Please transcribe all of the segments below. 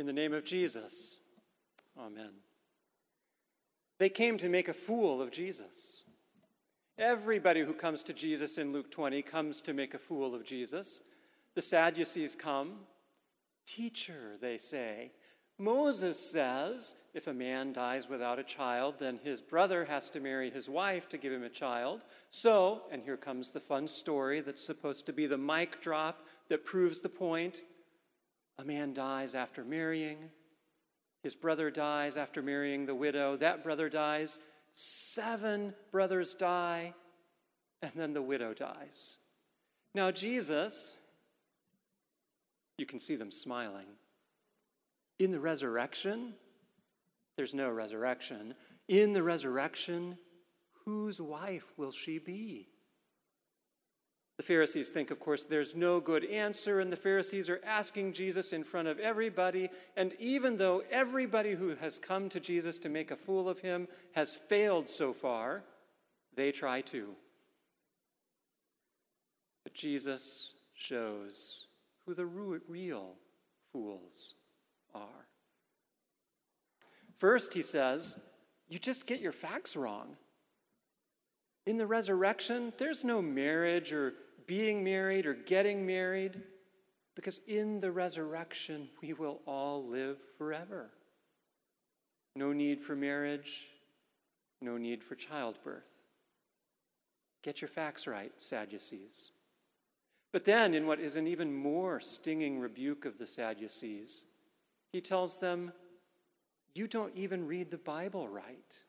In the name of Jesus, amen. They came to make a fool of Jesus. Everybody who comes to Jesus in Luke 20 comes to make a fool of Jesus. The Sadducees come. Teacher, they say, Moses says if a man dies without a child, then his brother has to marry his wife to give him a child. So, and here comes the fun story that's supposed to be the mic drop that proves the point. A man dies after marrying. His brother dies after marrying the widow. That brother dies. Seven brothers die. And then the widow dies. Now, Jesus, you can see them smiling. In the resurrection, there's no resurrection. In the resurrection, whose wife will she be? The Pharisees think, of course, there's no good answer, and the Pharisees are asking Jesus in front of everybody. And even though everybody who has come to Jesus to make a fool of him has failed so far, they try to. But Jesus shows who the real fools are. First, he says, you just get your facts wrong. In the resurrection, there's no marriage or being married or getting married, because in the resurrection, we will all live forever. No need for marriage, no need for childbirth. Get your facts right, Sadducees. But then, in what is an even more stinging rebuke of the Sadducees, he tells them, You don't even read the Bible right.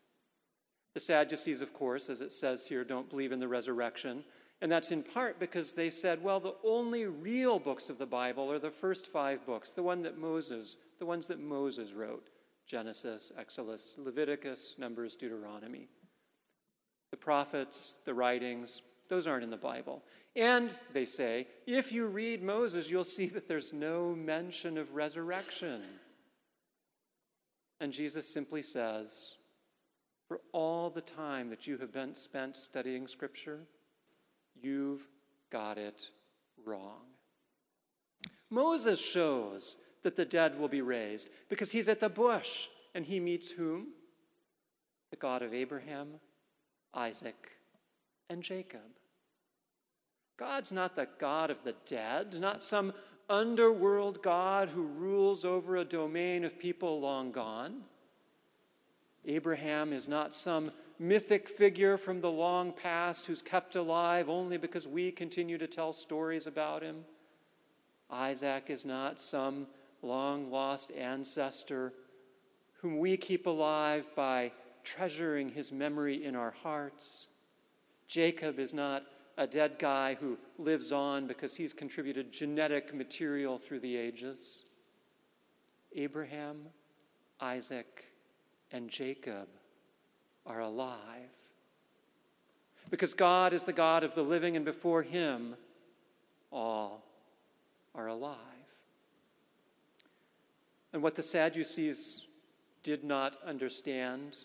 The Sadducees, of course, as it says here, don't believe in the resurrection. And that's in part because they said, well, the only real books of the Bible are the first five books, the one that Moses, the ones that Moses wrote Genesis, Exodus, Leviticus, Numbers, Deuteronomy. The prophets, the writings, those aren't in the Bible. And they say, if you read Moses, you'll see that there's no mention of resurrection. And Jesus simply says, for all the time that you have been spent studying Scripture, you've got it wrong. Moses shows that the dead will be raised because he's at the bush and he meets whom? The God of Abraham, Isaac, and Jacob. God's not the God of the dead, not some underworld God who rules over a domain of people long gone. Abraham is not some mythic figure from the long past who's kept alive only because we continue to tell stories about him. Isaac is not some long lost ancestor whom we keep alive by treasuring his memory in our hearts. Jacob is not a dead guy who lives on because he's contributed genetic material through the ages. Abraham, Isaac, and Jacob are alive. Because God is the God of the living, and before him, all are alive. And what the Sadducees did not understand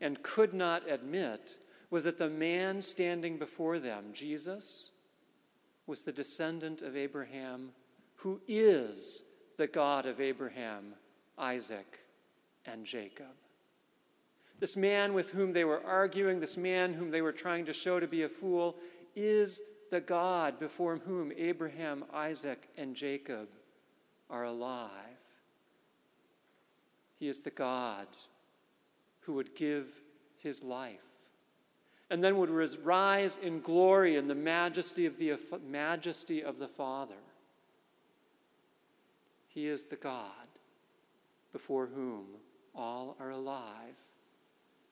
and could not admit was that the man standing before them, Jesus, was the descendant of Abraham, who is the God of Abraham, Isaac, and Jacob. This man with whom they were arguing, this man whom they were trying to show to be a fool, is the God before whom Abraham, Isaac, and Jacob are alive. He is the God who would give his life and then would rise in glory in the majesty of the majesty of the Father. He is the God before whom all are alive,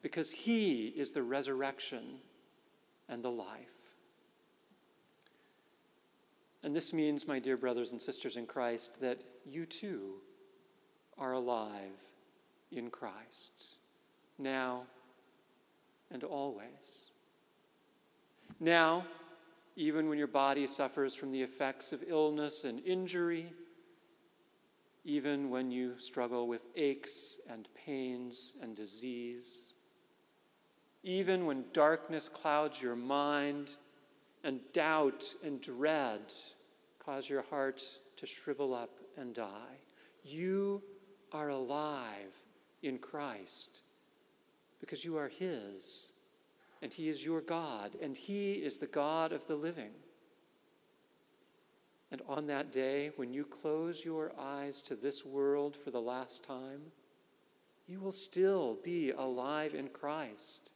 because He is the resurrection and the life. And this means, my dear brothers and sisters in Christ, that you too are alive in Christ, now and always. Now, even when your body suffers from the effects of illness and injury, even when you struggle with aches and pains and disease, even when darkness clouds your mind and doubt and dread cause your heart to shrivel up and die, you are alive in Christ because you are His, and He is your God, and He is the God of the living. And on that day, when you close your eyes to this world for the last time, you will still be alive in Christ.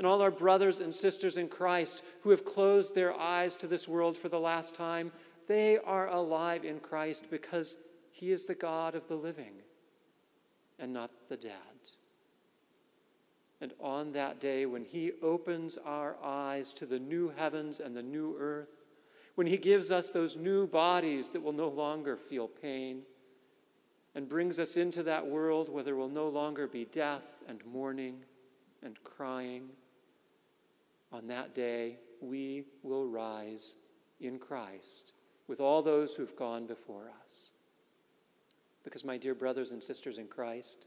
And all our brothers and sisters in Christ who have closed their eyes to this world for the last time, they are alive in Christ because He is the God of the living and not the dead. And on that day, when He opens our eyes to the new heavens and the new earth, when He gives us those new bodies that will no longer feel pain, and brings us into that world where there will no longer be death and mourning and crying, on that day we will rise in Christ with all those who've gone before us. Because, my dear brothers and sisters in Christ,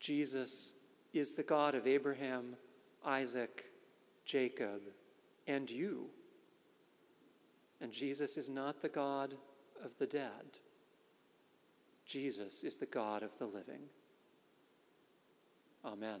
Jesus is the God of Abraham, Isaac, Jacob, and you. And Jesus is not the God of the dead. Jesus is the God of the living. Amen.